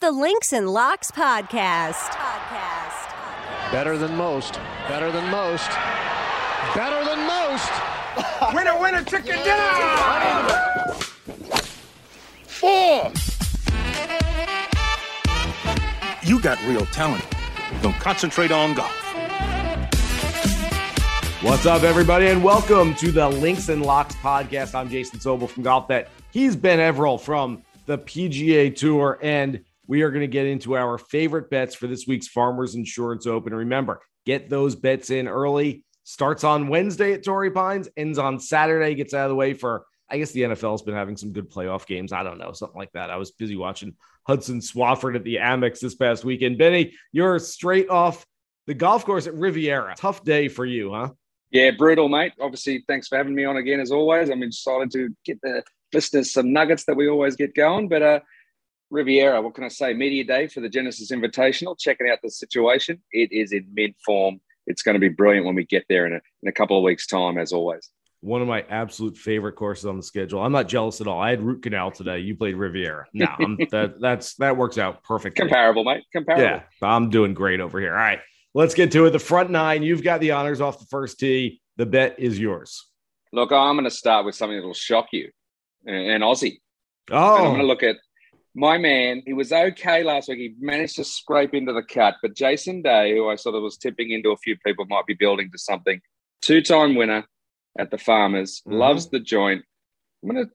the Links and Locks podcast. Podcast. Better than most. Better than most. Better than most. winner, winner, chicken dinner. Four. You got real talent. Don't concentrate on golf. What's up, everybody, and welcome to the Links and Locks podcast. I'm Jason Sobel from GolfBet. He's Ben Everill from the PGA Tour, and we are going to get into our favorite bets for this week's Farmers Insurance Open. Remember, get those bets in early. Starts on Wednesday at Torrey Pines, ends on Saturday, gets out of the way for, I guess the NFL's been having some good playoff games. I don't know, something like that. I was busy watching Hudson Swafford at the Amex this past weekend. Benny, you're straight off the golf course at Riviera. Tough day for you, huh? Yeah, brutal, mate. Obviously, thanks for having me on again as always. I'm excited to get the listeners some nuggets that we always get going. But uh, Riviera, what can I say? Media day for the Genesis Invitational. Checking out the situation. It is in mid form. It's going to be brilliant when we get there in a, in a couple of weeks' time, as always. One of my absolute favorite courses on the schedule. I'm not jealous at all. I had Root Canal today. You played Riviera. No, that that's that works out perfectly. Comparable, mate. Comparable. Yeah, I'm doing great over here. All right, let's get to it. The front nine. You've got the honors off the first tee. The bet is yours. Look, I'm going to start with something that will shock you, and Aussie. Oh, and I'm oh. going to look at my man, he was okay last week. He managed to scrape into the cut, but Jason Day, who I sort of was tipping into a few people might be building to something, two time winner at the Farmers, mm-hmm. loves the joint. I'm going to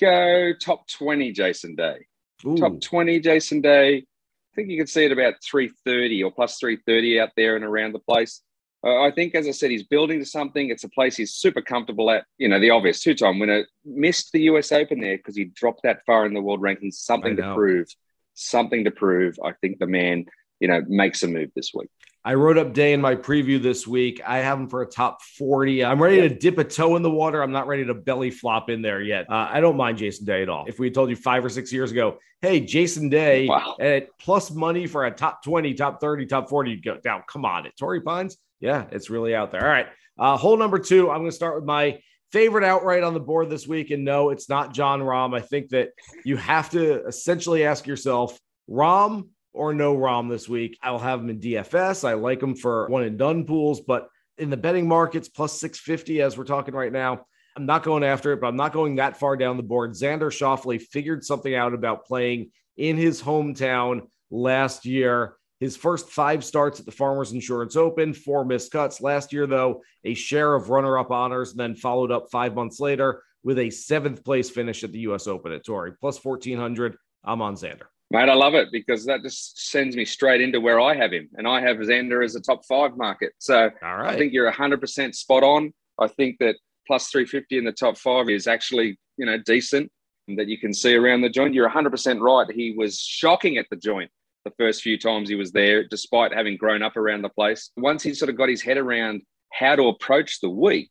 go top 20 Jason Day. Ooh. Top 20 Jason Day. I think you can see it about 330 or plus 330 out there and around the place. Uh, I think, as I said, he's building to something. It's a place he's super comfortable at. You know, the obvious two time winner missed the US Open there because he dropped that far in the world rankings. Something to prove. Something to prove. I think the man, you know, makes a move this week. I wrote up Day in my preview this week. I have him for a top 40. I'm ready to dip a toe in the water. I'm not ready to belly flop in there yet. Uh, I don't mind Jason Day at all. If we told you five or six years ago, hey, Jason Day wow. at plus money for a top 20, top 30, top 40, you'd go down. Come on, at Torrey Pines yeah, it's really out there. All right. Uh, hole number two, I'm going to start with my favorite outright on the board this week. And no, it's not Jon Rahm. I think that you have to essentially ask yourself, Rahm or no Rahm this week. I'll have him in DFS. I like him for one and done pools, but in the betting markets, plus 650 as we're talking right now. I'm not going after it, but I'm not going that far down the board. Xander Schauffele figured something out about playing in his hometown last year. His first five starts at the Farmers Insurance Open, four missed cuts. Last year, though, a share of runner up honors, and then followed up five months later with a seventh place finish at the U.S. Open at Torrey, plus 1400. I'm on Xander. Mate, I love it because that just sends me straight into where I have him. And I have Xander as a top five market. So I think you're 100% spot on. I think that plus 350 in the top five is actually, you know, decent and that you can see around the joint. You're 100% right. He was shocking at the joint the first few times he was there, despite having grown up around the place. Once he sort of got his head around how to approach the week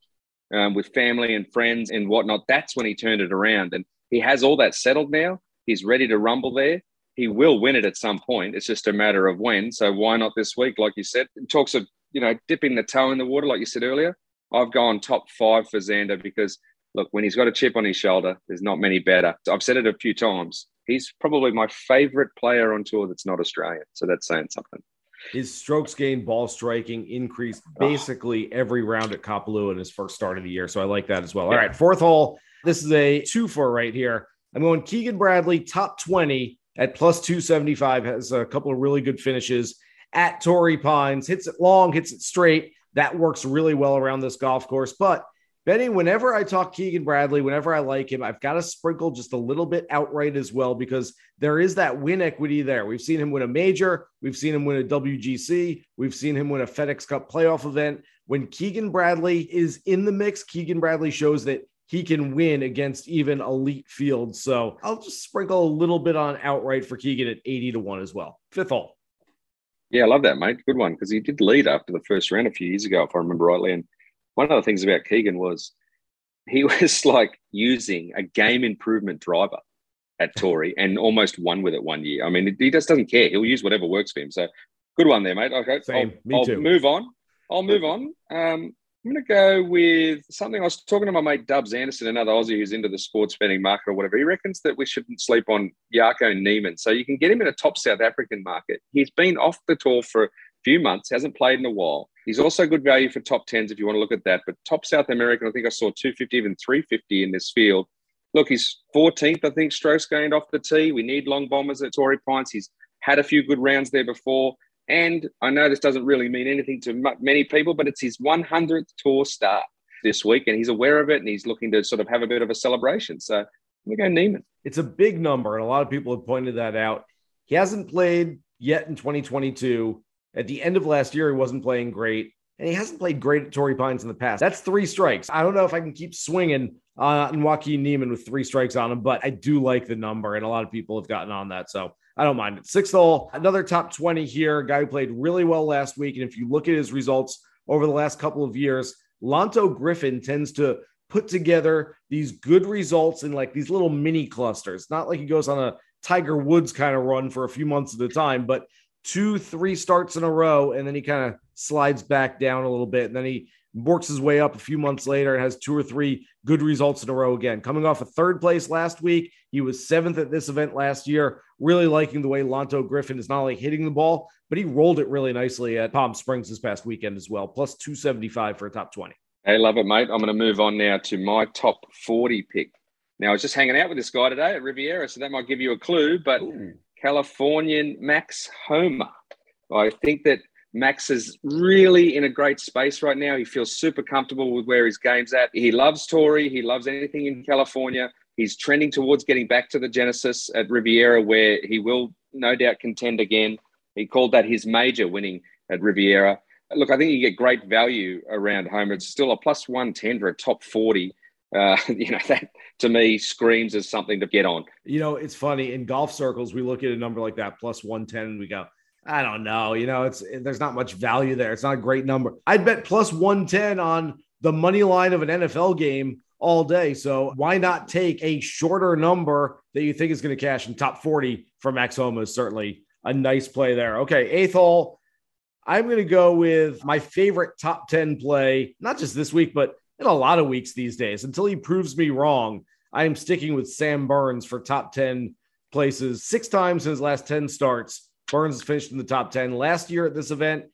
um, with family and friends and whatnot, that's when he turned it around. And he has all that settled now. He's ready to rumble there. He will win it at some point. It's just a matter of when. So why not this week? Like you said, it talks of you know dipping the toe in the water, like you said earlier. I've gone top five for Xander because look, when he's got a chip on his shoulder, there's not many better. I've said it a few times he's probably my favorite player on tour that's not Australian. So that's saying something. His strokes gained, ball striking increased ah. basically oh. every round at Kapalua in his first start of the year. So I like that as well. All right, fourth hole. This is a two for right here. I'm going Keegan Bradley, top 20 at plus 275, has a couple of really good finishes at Torrey Pines, hits it long, hits it straight. That works really well around this golf course. But Benny, whenever I talk Keegan Bradley, whenever I like him, I've got to sprinkle just a little bit outright as well because there is that win equity there. We've seen him win a major, we've seen him win a WGC, we've seen him win a FedEx Cup playoff event. When Keegan Bradley is in the mix, Keegan Bradley shows that he can win against even elite fields. So I'll just sprinkle a little bit on outright for Keegan at 80 to 1 as well. Fifth hole. Yeah, I love that, mate. Good one because he did lead after the first round a few years ago, if I remember rightly. And one of the things about Keegan was he was like using a game improvement driver at Torrey and almost won with it one year. I mean, he just doesn't care. He'll use whatever works for him. So good one there, mate. Okay, Same. I'll, Me I'll too. move on. I'll move on. Um, I'm going to go with something I was talking to my mate Dubs Anderson, another Aussie who's into the sports betting market or whatever. He reckons that we shouldn't sleep on Joaco Niemann. So you can get him in a top South African market. He's been off the tour for a few months, hasn't played in a while. He's also good value for top 10s if you want to look at that. But top South American, I think I saw 250, even 350 in this field. Look, he's 14th, I think, strokes gained off the tee. We need long bombers at Torrey Pines. He's had a few good rounds there before. And I know this doesn't really mean anything to many people, but it's his 100th tour start this week, and he's aware of it, and he's looking to sort of have a bit of a celebration. So we go Niemann. It's a big number, and a lot of people have pointed that out. He hasn't played yet in 2022. At the end of last year, he wasn't playing great, and he hasn't played great at Torrey Pines in the past. That's three strikes. I don't know if I can keep swinging on Joaquin Niemann with three strikes on him, but I do like the number, and a lot of people have gotten on that. So I don't mind it. Sixth hole, another top 20 here. Guy who played really well last week. And if you look at his results over the last couple of years, Lanto Griffin tends to put together these good results in like these little mini clusters. Not like he goes on a Tiger Woods kind of run for a few months at a time, but two, three starts in a row. And then he kind of slides back down a little bit. And then he works his way up a few months later and has two or three good results in a row again. Coming off a third place last week, he was seventh at this event last year. Really liking the way Lanto Griffin is not only hitting the ball, but he rolled it really nicely at Palm Springs this past weekend as well, plus 275 for a top 20. Hey, love it, mate. I'm going to move on now to my top 40 pick. Now, I was just hanging out with this guy today at Riviera, so that might give you a clue, but Ooh. Californian Max Homa. I think that Max is really in a great space right now. He feels super comfortable with where his game's at. He loves Torrey. He loves anything in California. He's trending towards getting back to the Genesis at Riviera, where he will no doubt contend again. He called that his major winning at Riviera. Look, I think you get great value around Homa. It's still a plus 110 for a top 40. Uh, you know, that to me screams as something to get on. You know, it's funny in golf circles, we look at a number like that, plus 110, and we go, I don't know. You know, it's there's not much value there. It's not a great number. I'd bet plus 110 on the money line of an NFL game all day. So why not take a shorter number that you think is going to cash in top 40 for Max Homa is certainly a nice play there. Okay, eighth hole. I'm going to go with my favorite top 10 play, not just this week, but in a lot of weeks these days. Until he proves me wrong, I am sticking with Sam Burns for top 10 places six times in his last 10 starts. Burns finished in the top 10 last year at this event.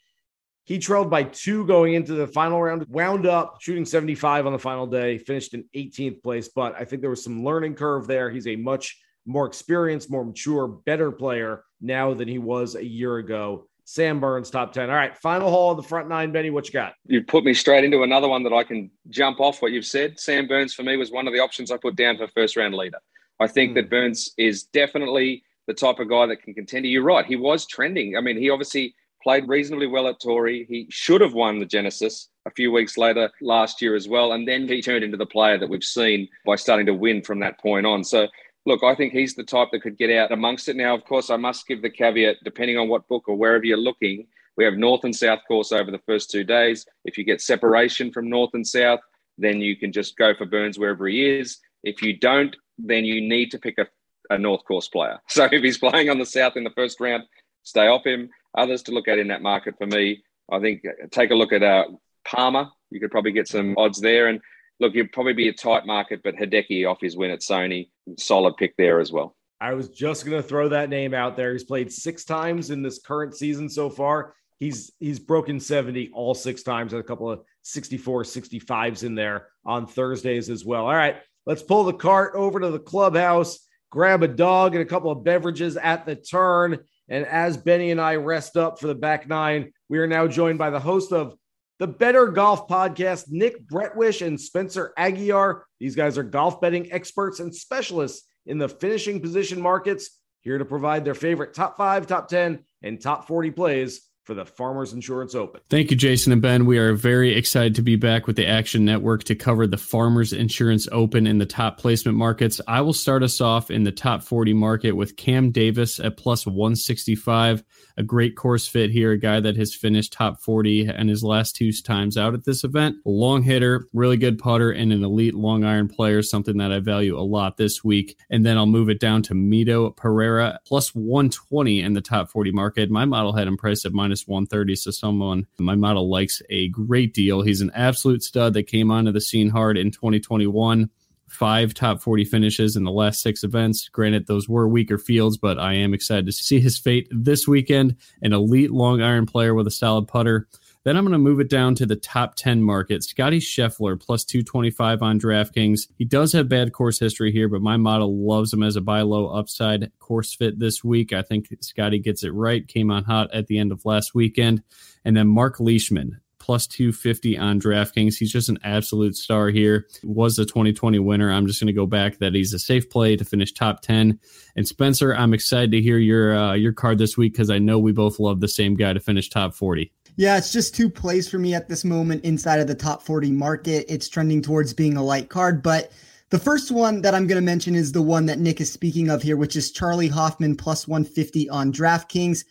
He trailed by two going into the final round, wound up shooting 75 on the final day, finished in 18th place. But I think there was some learning curve there. He's a much more experienced, more mature, better player now than he was a year ago. Sam Burns, top 10. All right, final hole of the front nine, Benny. What you got? You've put me straight into another one that I can jump off what you've said. Sam Burns, for me, was one of the options I put down for first round leader. I think mm. that Burns is definitely the type of guy that can contend. You're right. He was trending. I mean, he obviously played reasonably well at Torrey. He should have won the Genesis a few weeks later last year as well. And then he turned into the player that we've seen by starting to win from that point on. So, look, I think he's the type that could get out amongst it. Now, of course, I must give the caveat depending on what book or wherever you're looking, we have North and South course over the first two days. If you get separation from North and South, then you can just go for Burns wherever he is. If you don't, then you need to pick a a North Course player. So if he's playing on the South in the first round, stay off him. Others to look at in that market for me, I think take a look at uh, Palmer. You could probably get some odds there. And look, you'd probably be a tight market, but Hideki off his win at Sony, solid pick there as well. I was just going to throw that name out there. He's played six times in this current season so far. He's he's broken 70 all six times and a couple of 64 65s in there on Thursdays as well. All right, let's pull the cart over to the clubhouse grab a dog and a couple of beverages at the turn. And as Benny and I rest up for the back nine, we are now joined by the host of the Better Golf Podcast, Nick Bretwisch and Spencer Aguiar. These guys are golf betting experts and specialists in the finishing position markets, here to provide their favorite top five, top 10, and top 40 plays for the Farmers Insurance Open. Thank you, Jason and Ben. We are very excited to be back with the Action Network to cover the Farmers Insurance Open in the top placement markets. I will start us off in the top 40 market with Cam Davis at plus 165 a great course fit here, a guy that has finished top 40 and his last two times out at this event. A long hitter, really good putter, and an elite long iron player, something that I value a lot this week. And then I'll move it down to Mito Pereira, plus 120 in the top 40 market. My model had him priced at minus minus 130. So someone my model likes a great deal. He's an absolute stud that came onto the scene hard in 2021 five top 40 finishes in the last six events. Granted, those were weaker fields, but I am excited to see his fate this weekend. An elite long iron player with a solid putter. Then I'm going to move it down to the top 10 market. Scotty Scheffler plus 225 on DraftKings. He does have bad course history here, but my model loves him as a buy low upside course fit this week. I think Scotty gets it right. Came on hot at the end of last weekend. And then Mark Leishman, plus 250 on DraftKings. He's just an absolute star here. Was the 2020 winner. I'm just going to go back that he's a safe play to finish top 10. And Spencer, I'm excited to hear your uh, your card this week because I know we both love the same guy to finish top 40. Yeah, it's just two plays for me at this moment inside of the top 40 market. It's trending towards being a light card, but the first one that I'm going to mention is the one that Nick is speaking of here, which is Charley Hoffman plus 150 on DraftKings.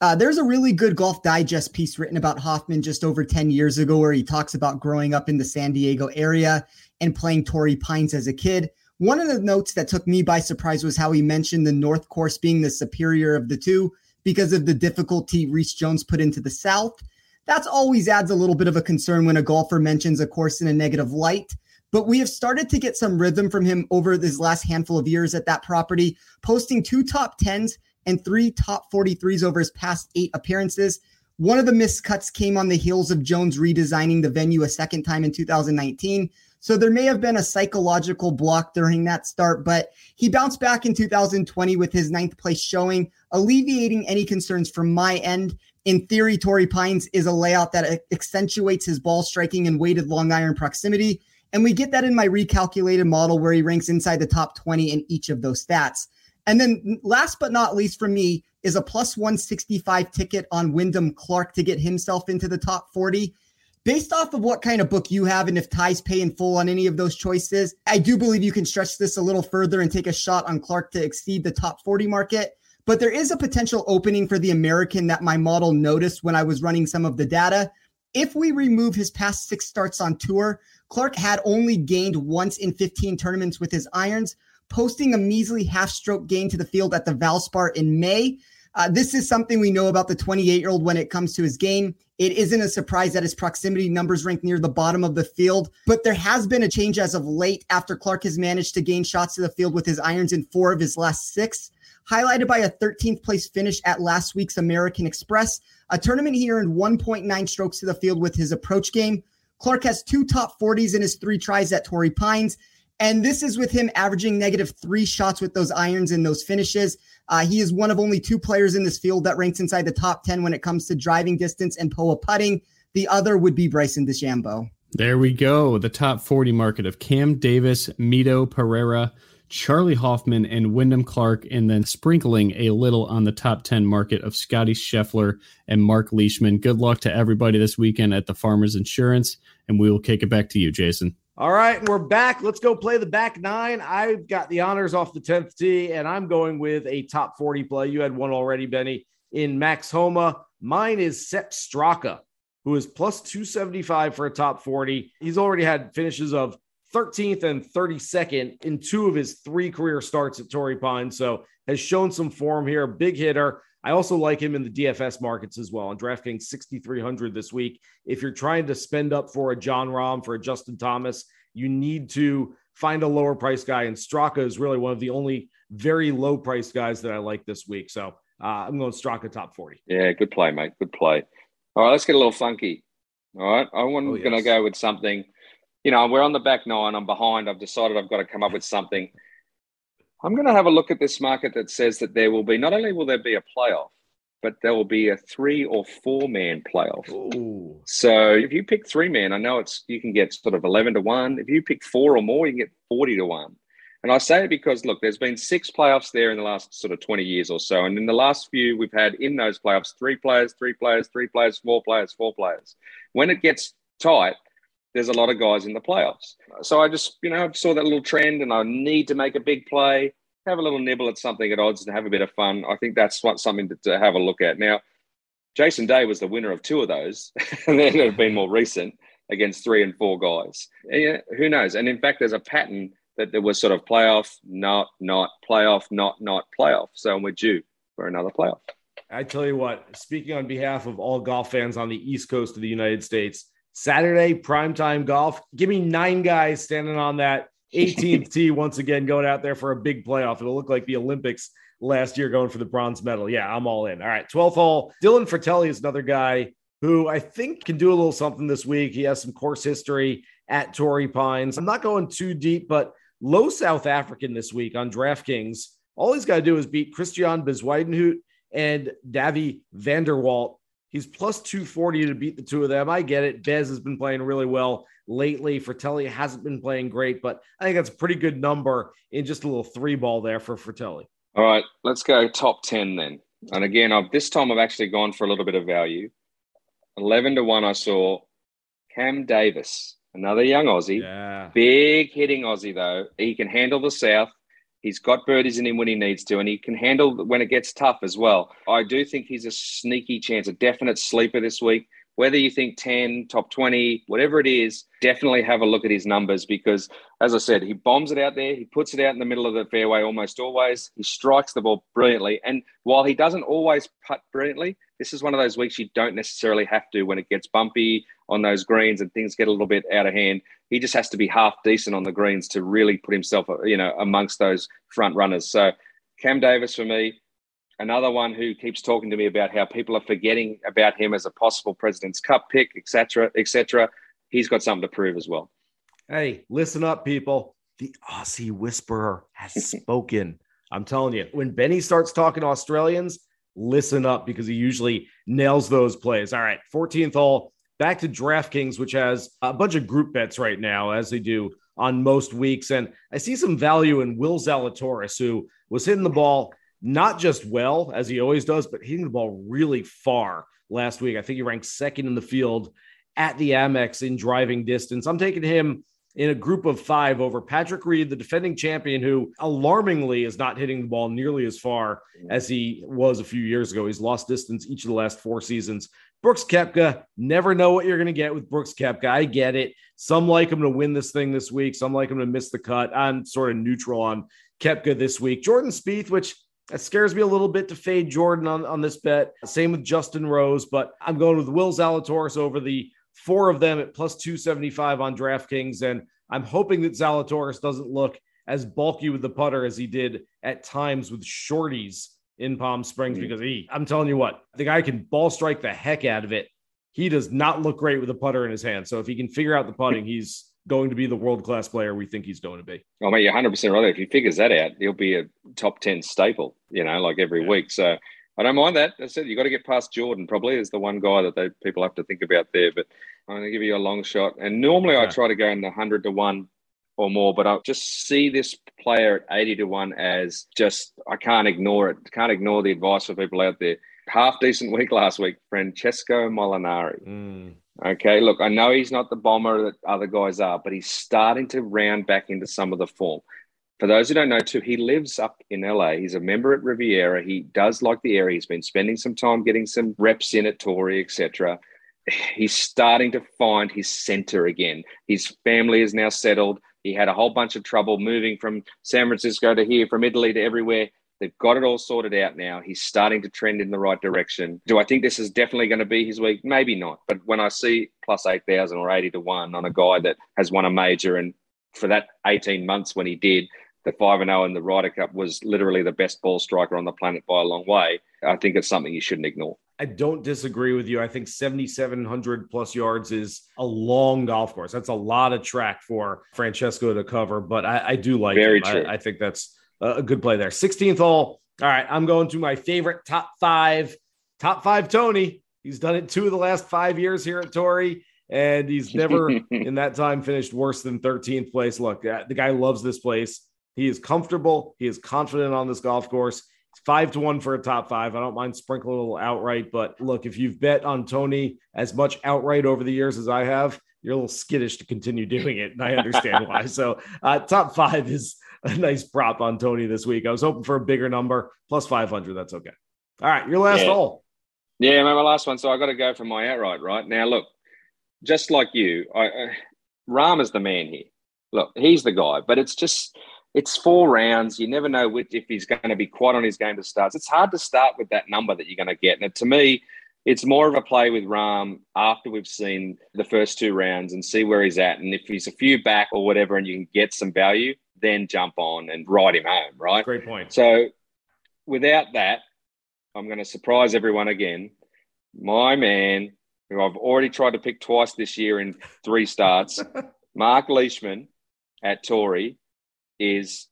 Uh, there's a really good Golf Digest piece written about Hoffman just over 10 years ago where he talks about growing up in the San Diego area and playing Torrey Pines as a kid. One of the notes that took me by surprise was how he mentioned the North course being the superior of the two because of the difficulty Rees Jones put into the South. That's always adds a little bit of a concern when a golfer mentions a course in a negative light. But we have started to get some rhythm from him over this last handful of years at that property, posting two top tens and three top 43s over his past eight appearances. One of the missed cuts came on the heels of Jones redesigning the venue a second time in 2019. So there may have been a psychological block during that start, but he bounced back in 2020 with his ninth place showing, alleviating any concerns from my end. In theory, Torrey Pines is a layout that accentuates his ball striking and weighted long iron proximity. And we get that in my recalculated model where he ranks inside the top 20 in each of those stats. And then last but not least for me is a plus 165 ticket on Wyndham Clark to get himself into the top 40. Based off of what kind of book you have and if ties pay in full on any of those choices, I do believe you can stretch this a little further and take a shot on Clark to exceed the top 40 market. But there is a potential opening for the American that my model noticed when I was running some of the data. If we remove his past six starts on tour, Clark had only gained once in 15 tournaments with his irons, posting a measly half stroke gain to the field at the Valspar in May. Uh, this is something we know about the 28 year old when it comes to his game. It isn't a surprise that his proximity numbers rank near the bottom of the field, but there has been a change as of late after Clark has managed to gain shots to the field with his irons in four of his last six, highlighted by a 13th place finish at last week's American Express, a tournament he earned 1.9 strokes to the field with his approach game. Clark has two top 40s in his three tries at Torrey Pines and this is with him averaging negative three shots with those irons and those finishes. Uh, he is one of only two players in this field that ranks inside the top 10 when it comes to driving distance and POA putting. The other would be Bryson DeChambeau. There we go. The top 40 market of Cam Davis, Mito Pereira, Charley Hoffman, and Wyndham Clark, and then sprinkling a little on the top 10 market of Scotty Scheffler and Mark Leishman. Good luck to everybody this weekend at the Farmers Insurance, and we will kick it back to you, Jason. All right, we're back. Let's go play the back nine. I've got the honors off the 10th tee, and I'm going with a top 40 play. You had one already, Benny, in Max Homa. Mine is Sepp Straka, who is plus 275 for a top 40. He's already had finishes of 13th and 32nd in two of his three career starts at Torrey Pine. So has shown some form here. Big hitter. I also like him in the DFS markets as well. On DraftKings 6,300 this week. If you're trying to spend up for a Jon Rahm, for a Justin Thomas, you need to find a lower price guy. And Straka is really one of the only very low price guys that I like this week. So uh, I'm going Straka top 40. Yeah, good play, mate. Good play. All right, let's get a little funky. All right, I'm oh, yes. going to go with something. You know, we're on the back nine. I'm behind. I've decided I've got to come up with something. I'm going to have a look at this market that says that there will be not only will there be a playoff, but there will be a three or four man playoff. Ooh. So if you pick three man, I know it's you can get sort of eleven to one. If you pick four or more, you can get forty to one. And I say it because look, there's been six playoffs there in the last sort of 20 years or so. And in the last few, we've had in those playoffs three players, three players, three players, four players, four players. When it gets tight, there's a lot of guys in the playoffs. So I just, you know, saw that little trend and I need to make a big play, have a little nibble at something at odds and have a bit of fun. I think that's what, something to, to have a look at. Now, Jason Day was the winner of two of those, and then it have been more recent against three and four guys. And, yeah, who knows? And in fact, there's a pattern that there was sort of playoff, not, not, playoff, not, not, playoff. So we're due for another playoff. I tell you what, speaking on behalf of all golf fans on the East Coast of the United States, Saturday, primetime golf. Give me nine guys standing on that 18th tee once again, going out there for a big playoff. It'll look like the Olympics last year going for the bronze medal. Yeah, I'm all in. All right, 12th hole. Dylan Frittelli is another guy who I think can do a little something this week. He has some course history at Torrey Pines. I'm not going too deep, but low South African this week on DraftKings. All he's got to do is beat Christian Bezuidenhout and Dawie van der Walt. He's plus 240 to beat the two of them. I get it. Bez has been playing really well lately. Frittelli hasn't been playing great, but I think that's a pretty good number in just a little three ball there for Frittelli. All right, let's go top 10 then. And again, I've, this time I've actually gone for a little bit of value. 11 to 1, I saw Cam Davis, another young Aussie. Yeah. Big hitting Aussie, though. He can handle the South. He's got birdies in him when he needs to, and he can handle when it gets tough as well. I do think he's a sneaky chance, a definite sleeper this week whether you think 10, top 20, whatever it is, definitely have a look at his numbers because, as I said, he bombs it out there. He puts it out in the middle of the fairway almost always. He strikes the ball brilliantly. And while he doesn't always putt brilliantly, this is one of those weeks you don't necessarily have to when it gets bumpy on those greens and things get a little bit out of hand. He just has to be half decent on the greens to really put himself, uh, you know, amongst those front runners. So Cam Davis for me, another one who keeps talking to me about how people are forgetting about him as a possible President's Cup pick, etc., etc. He's got something to prove as well. Hey, listen up, people. The Aussie Whisperer has spoken. I'm telling you, when Benny starts talking Australians, listen up because he usually nails those plays. All right, 14th hole, back to DraftKings, which has a bunch of group bets right now, as they do on most weeks. And I see some value in Will Zalatoris, who was hitting the ball not just well, as he always does, but hitting the ball really far last week. I think he ranked second in the field at the Amex in driving distance. I'm taking him in a group of five over Patrick Reed, the defending champion, who alarmingly is not hitting the ball nearly as far mm. as he was a few years ago. He's lost distance each of the last four seasons. Brooks Koepka, never know what you're going to get with Brooks Koepka. I get it. Some like him to win this thing this week. Some like him to miss the cut. I'm sort of neutral on Koepka this week. Jordan Spieth, which it scares me a little bit to fade Jordan on, on this bet. Same with Justin Rose, but I'm going with Will Zalatoris over the four of them at plus 275 on DraftKings. And I'm hoping that Zalatoris doesn't look as bulky with the putter as he did at times with shorties in Palm Springs mm-hmm. because he, I'm telling you what, the guy can ball strike the heck out of it. He does not look great with a putter in his hand. So if he can figure out the putting, he's going to be the world class player we think he's going to be. Oh, mate, you're 100% right. If he figures that out, he'll be a top 10 staple, you know, like every yeah. week. So I don't mind that. I said you got to get past Jordan, probably, is the one guy that they, people have to think about there. But I'm going to give you a long shot. And normally yeah. I try to go in the 100 to 1 or more, but I just see this player at 80 to 1 as just, I can't ignore it. Can't ignore the advice for people out there. Half decent week last week, Francesco Molinari. Mm. Okay, look, I know he's not the bomber that other guys are, but he's starting to round back into some of the form. For those who don't know, too, he lives up in LA. He's a member at Riviera. He does like the area. He's been spending some time getting some reps in at Torrey, etc. He's starting to find his center again. His family is now settled. He had a whole bunch of trouble moving from San Francisco to here, from Italy to everywhere. They've got it all sorted out now. He's starting to trend in the right direction. Do I think this is definitely going to be his week? Maybe not. But when I see plus 8,000 or 80 to 1 on a guy that has won a major and for that 18 months when he did, the 5 and 0 in the Ryder Cup was literally the best ball striker on the planet by a long way. I think it's something you shouldn't ignore. I don't disagree with you. I think 7,700 plus yards is a long golf course. That's a lot of track for Francesco to cover, but I, I do like Very him. true. I, I think that's a good play there. 16th hole. All right, I'm going to my favorite top five. Top five, Tony. He's done it two of the last five years here at Torrey, and he's never in that time finished worse than 13th place. Look, uh, the guy loves this place. He is comfortable. He is confident on this golf course. It's five to one for a top five. I don't mind sprinkling a little outright, but look, if you've bet on Tony as much outright over the years as I have, you're a little skittish to continue doing it, and I understand why. So, uh, top five is a nice prop on Tony this week. I was hoping for a bigger number, plus 500. That's okay. All right, your last yeah. hole. Yeah, my last one. So I got to go for my outright, right? Now, look, just like you, I, uh, Rahm is the man here. Look, he's the guy, but it's just it's four rounds. You never know which, if he's going to be quite on his game to start. It's hard to start with that number that you're going to get. And to me, it's more of a play with Rahm after we've seen the first two rounds and see where he's at. And if he's a few back or whatever and you can get some value, then jump on and ride him home, right? Great point. So without that, I'm going to surprise everyone again. My man, who I've already tried to pick twice this year in three starts, Mark Leishman at Torrey is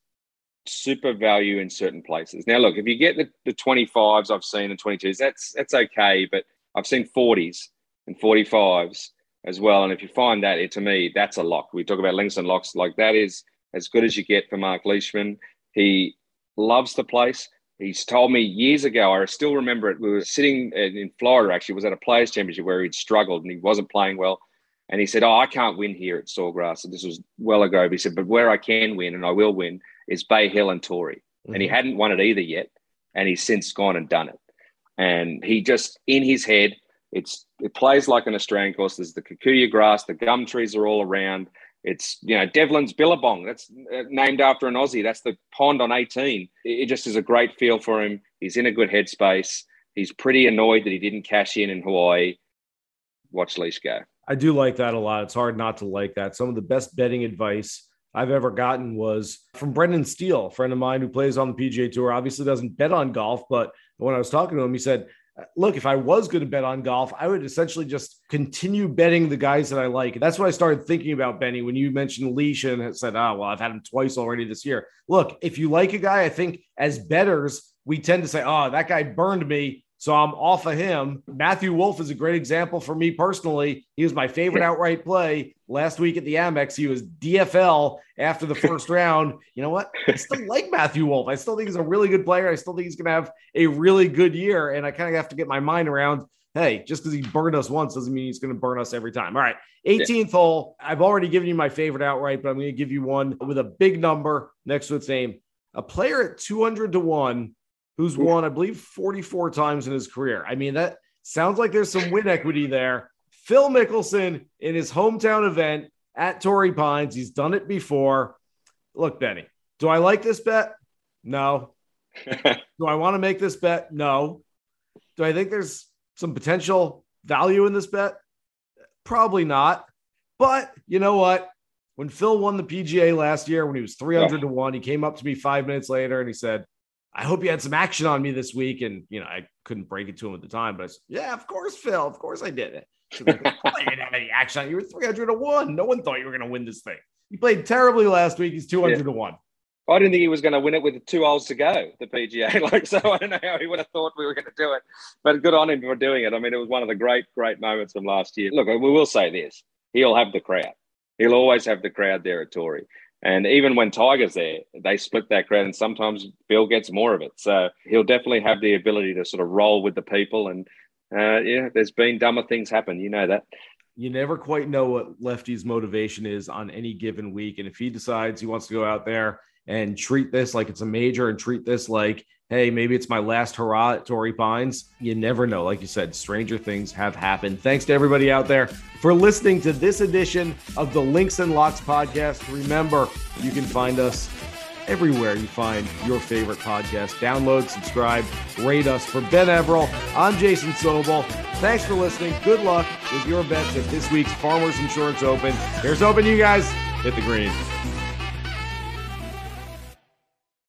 super value in certain places. Now, look, if you get the, the 25s I've seen and 22s, that's that's okay, but I've seen 40s and 45s as well. And if you find that, it, to me, that's a lock. We talk about links and locks, like that is as good as you get for Mark Leishman. He loves the place. He's told me years ago, I still remember it. We were sitting in Florida, actually, was at a players' championship where he'd struggled and he wasn't playing well. And he said, Oh, I can't win here at Sawgrass. And this was well ago. But he said, But where I can win and I will win is Bay Hill and Torrey. Mm-hmm. And he mm-hmm. hadn't won it either yet. And he's since gone and done it. And he just, in his head, it's it plays like an Australian course. There's the kikuyu grass, the gum trees are all around. It's, you know, Devlin's Billabong. That's uh, named after an Aussie. That's the pond on 18. It just is a great feel for him. He's in a good headspace. He's pretty annoyed that he didn't cash in in Hawaii. Watch Leash go. I do like that a lot. It's hard not to like that. Some of the best betting advice I've ever gotten was from Brendan Steele, a friend of mine who plays on the PGA Tour. Obviously, doesn't bet on golf, but when I was talking to him, he said, Look, if I was going to bet on golf, I would essentially just continue betting the guys that I like. That's what I started thinking about, Benny, when you mentioned Leash and said, Oh, well, I've had him twice already this year. Look, if you like a guy, I think as bettors, we tend to say, Oh, that guy burned me. So I'm off of him. Matthew Wolff is a great example for me personally. He was my favorite outright play last week at the Amex. He was DFL after the first round. You know what? I still like Matthew Wolff. I still think he's a really good player. I still think he's going to have a really good year. And I kind of have to get my mind around hey, just because he burned us once doesn't mean he's going to burn us every time. All right. 18th yeah. hole. I've already given you my favorite outright, but I'm going to give you one with a big number next to its name. A player at 200 to 1 who's won, I believe, 44 times in his career. I mean, that sounds like there's some win equity there. Phil Mickelson in his hometown event at Torrey Pines. He's done it before. Look, Benny, do I like this bet? No. do I want to make this bet? No. Do I think there's some potential value in this bet? Probably not. But you know what? When Phil won the PGA last year, when he was 300 to 1, he came up to me five minutes later and he said, I hope you had some action on me this week. And, you know, I couldn't break it to him at the time, but I said, yeah, of course, Phil. Of course I did it. Like, I didn't have any action on you. You were 300 to 1. No one thought you were going to win this thing. He played terribly last week. He's 200 yeah. to 1. I didn't think he was going to win it with two holes to go, the PGA. Like, so I don't know how he would have thought we were going to do it, but good on him for doing it. I mean, it was one of the great, great moments from last year. Look, we will say this: he'll have the crowd. He'll always have the crowd there at Torrey. And even when Tiger's there, they split that crowd, and sometimes Bill gets more of it. So he'll definitely have the ability to sort of roll with the people. And uh, yeah, there's been dumber things happen. You know that. You never quite know what Lefty's motivation is on any given week. And if he decides he wants to go out there and treat this like it's a major and treat this like, hey, maybe it's my last hurrah at Torrey Pines. You never know. Like you said, stranger things have happened. Thanks to everybody out there for listening to this edition of the Links and Locks podcast. Remember, you can find us everywhere you find your favorite podcast. Download, subscribe, rate us. For Ben Everill, I'm Jason Sobel. Thanks for listening. Good luck with your bets at this week's Farmers Insurance Open. Here's hoping you guys hit the green.